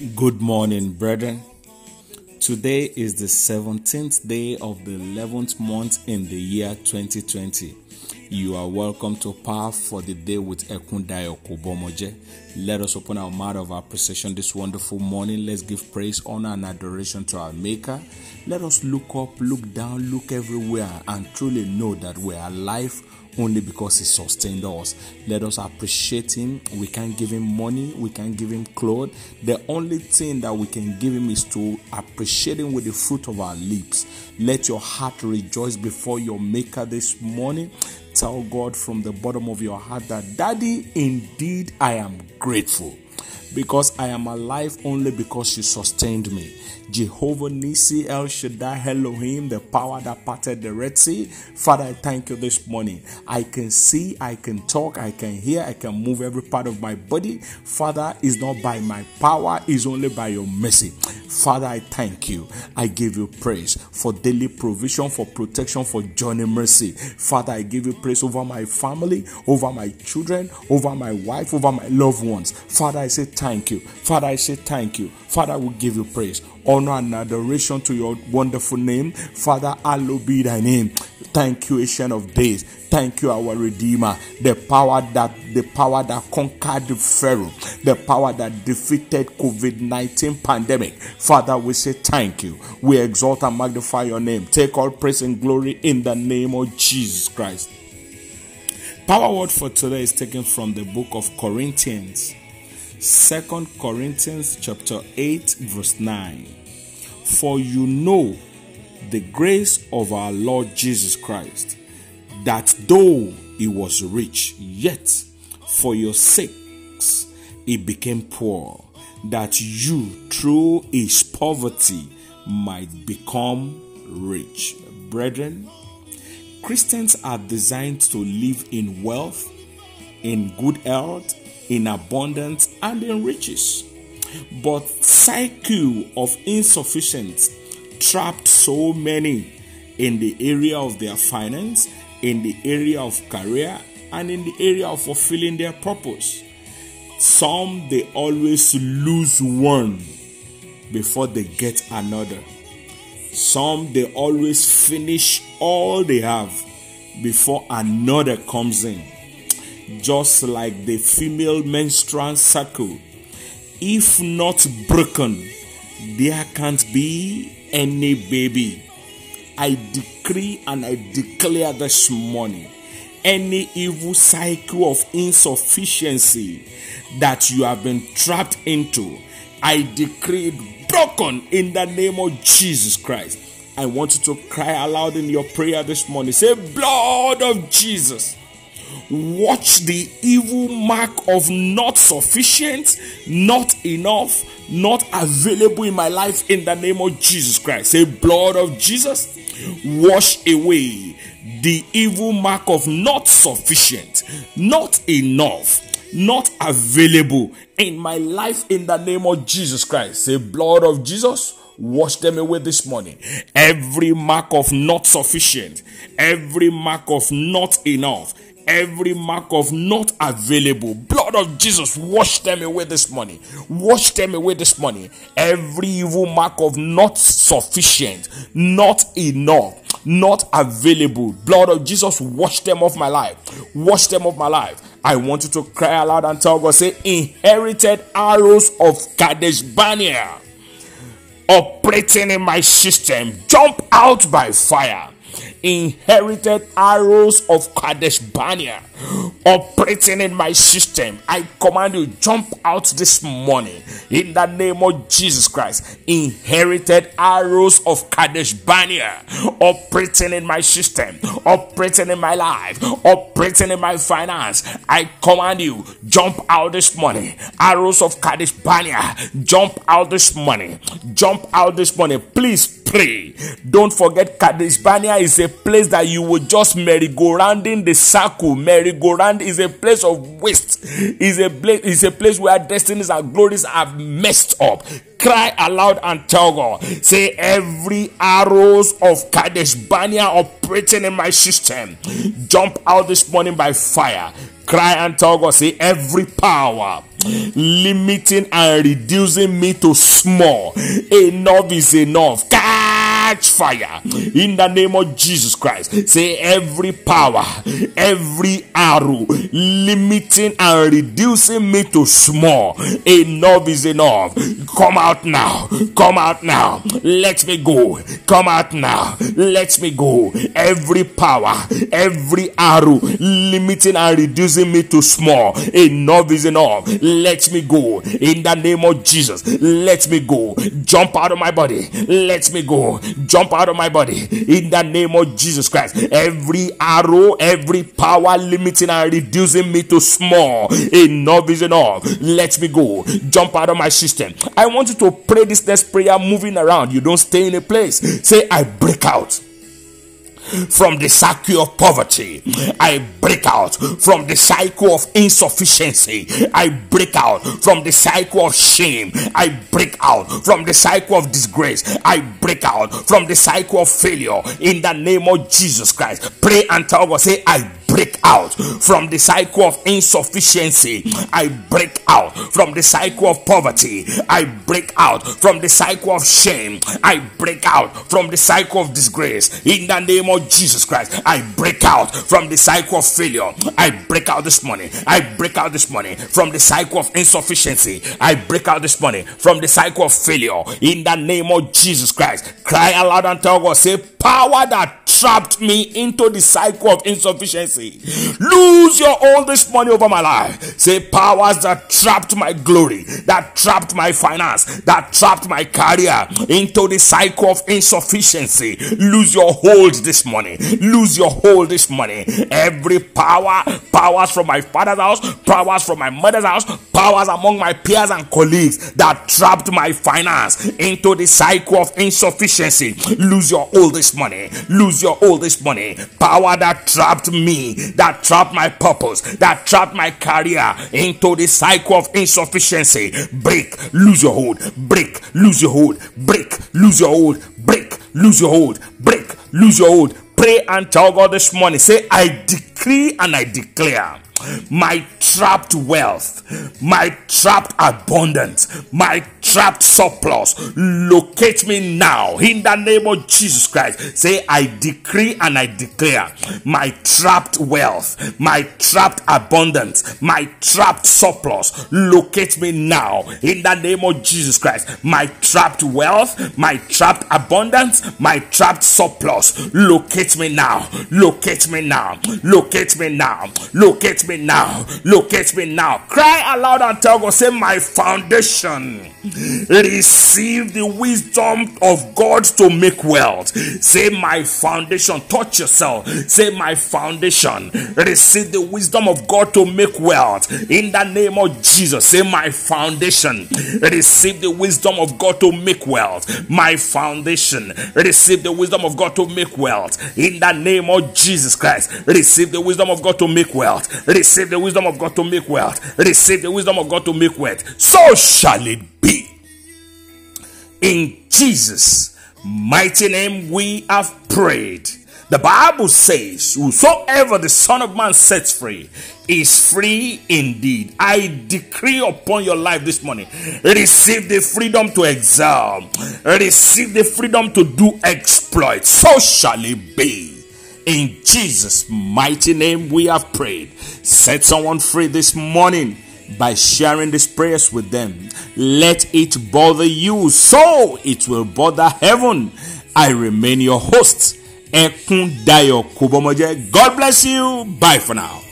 Good morning, brethren. Today is the 17th day of the 11th month in the year 2020. You are welcome to Power for the Day with Ekundayo Kubomoje. Let us open our mouth of appreciation this wonderful morning. Let's give praise, honor, and adoration to our Maker. Let us look up, look down, look everywhere, and truly know that we are alive only because He sustained us. Let us appreciate Him. We can't give Him money, we can't give Him clothes. The only thing that we can give Him is to appreciate Him with the fruit of our lips. Let your heart rejoice before your Maker this morning. Tell God from the bottom of your heart that, Daddy, indeed I am grateful because I am alive only because you sustained me. Jehovah Nisi El Shaddai Elohim, the power that parted the Red Sea. Father, I thank you this morning. I can see, I can talk, I can hear, I can move every part of my body. Father, it's not by my power, it's only by your mercy. Father, I thank you. I give you praise for daily provision, for protection, for journey mercy. Father, I give you praise over my family, over my children, over my wife, over my loved ones. Father, I say thank you. Father, I say thank you. Father, we give you praise, honor, and adoration to your wonderful name. Father, hallowed be thy name. Thank you, Ancient of Days. Thank you, our Redeemer. The power that the power that conquered Pharaoh, the power that defeated COVID-19 pandemic. Father, we say thank you. We exalt and magnify your name. Take all praise and glory in the name of Jesus Christ. Power word for today is taken from the book of Corinthians. Second Corinthians chapter 8 verse 9. For you know the grace of our Lord Jesus Christ, that though he was rich, yet for your sakes he became poor, that you through his poverty might become rich. Brethren, Christians are designed to live in wealth, in good health, in abundance, and in riches. But cycle of insufficiency trapped so many in the area of their finance, in the area of career, and in the area of fulfilling their purpose. Some they always lose one before they get another. Some they always finish all they have before another comes in. Just like the female menstrual cycle, if not broken, there can't be any baby. I decree and I declare this morning any evil cycle of insufficiency that you have been trapped into, I decree it broken in the name of Jesus Christ. I want you to cry aloud in your prayer this morning. Say, Blood of Jesus. Watch the evil mark of not sufficient, not enough, not available in my life in the name of Jesus Christ. Say, Blood of Jesus, wash away the evil mark of not sufficient, not enough, not available in my life in the name of Jesus Christ. Say, Blood of Jesus, wash them away this morning. Every mark of not sufficient, every mark of not enough, every mark of not available. Blood of Jesus, wash them away this morning. Wash them away this morning. Every evil mark of not sufficient, not enough, not available. Blood of Jesus, wash them off my life. Wash them off my life. I want you to cry aloud and tell God, say, inherited arrows of Kadesh Barnea operating in my system, jump out by fire inherited arrows of Kadesh Barnea operating in my system. I command you jump out this morning in the name of Jesus Christ. Inherited arrows of Kadesh Barnea operating in my system, operating in my life, operating in my finance. I command you jump out this morning. Arrows of Kadesh Barnea jump out this morning. Jump out this morning. Please pray. Don't forget Kadesh is a place that you will just merry-go-round in the circle. Merry-go-round is a place of waste. Is a place is a place where destinies and glories have messed up. Cry aloud and tell God. Say every arrows of Kadesh Barnea operating in my system. Jump out this morning by fire. Cry and tell God. Say every power limiting and reducing me to small. Enough is enough. Catch fire in the name of Jesus Christ. Say every power, every arrow limiting and reducing me to small. Enough is enough. Come out now. Come out now. Let me go. Come out now. Let me go. Every power, every arrow limiting and reducing me to small. Enough is enough. Let me go. In the name of Jesus. Let me go. Jump out of my body. Let me go. Jump out of my body. In the name of Jesus Christ. Every arrow, every power limiting and reducing me to small. Enough is enough. Let me go. Jump out of my system. I want you to pray this next prayer moving around. You don't stay in a place. Say, I break out from the cycle of poverty. I break out from the cycle of insufficiency. I break out from the cycle of shame. I break out from the cycle of disgrace. I break out from the cycle of failure in the name of Jesus Christ. Pray and God, say, I break out from the cycle of insufficiency. I break out from the cycle of poverty. I break out from the cycle of shame. I break out from the cycle of disgrace. In the name of Jesus Christ, I break out from the cycle of failure. I break out this morning. I break out this morning from the cycle of insufficiency. I break out this morning from the cycle of failure. In the name of Jesus Christ, cry aloud and tell God, say, power that trapped me into the cycle of insufficiency. Lose your hold this money over my life. Say powers that trapped my glory, that trapped my finance, that trapped my career into the cycle of insufficiency. Lose your hold this morning. Lose your hold this morning. Every power, powers from my father's house, powers from my mother's house, powers among my peers and colleagues that trapped my finance into the cycle of insufficiency. Lose your hold this morning. Lose your hold this morning. Power that trapped me, that trapped my purpose, that trapped my career into the cycle of insufficiency. Break, lose your hold. Break, lose your hold. Break, lose your hold. Break, lose your hold. Break, lose your hold. Pray and tell God this morning. Say, I decree and I declare my trapped wealth, my trapped abundance, my trapped surplus. Locate me now in the name of Jesus Christ. Say, I decree and I declare my trapped wealth, my trapped abundance, my trapped surplus. Locate me now in the name of Jesus Christ. My trapped wealth, my trapped abundance, my trapped surplus. Locate me now. Locate me now. Locate me now. Locate me now. Locate me now. Cry aloud and tell God, say, My foundation receive the wisdom of God to make wealth. Say, My foundation, touch yourself. Say, My foundation, receive the wisdom of God to make wealth. In the name of Jesus, say, My foundation, receive the wisdom of God to make wealth. My foundation, receive the wisdom of God to make wealth. In the name of Jesus Christ, receive the wisdom of God to make wealth. Receive the wisdom of God to make wealth. Receive the wisdom of God to make wealth. So shall it be. In Jesus' mighty name, we have prayed. The Bible says, Whosoever the Son of Man sets free is free indeed. I decree upon your life this morning receive the freedom to excel, receive the freedom to do exploits. So shall it be. In Jesus' mighty name, we have prayed. Set someone free this morning by sharing these prayers with them. Let it bother you so it will bother heaven. I remain your host. God bless you. Bye for now.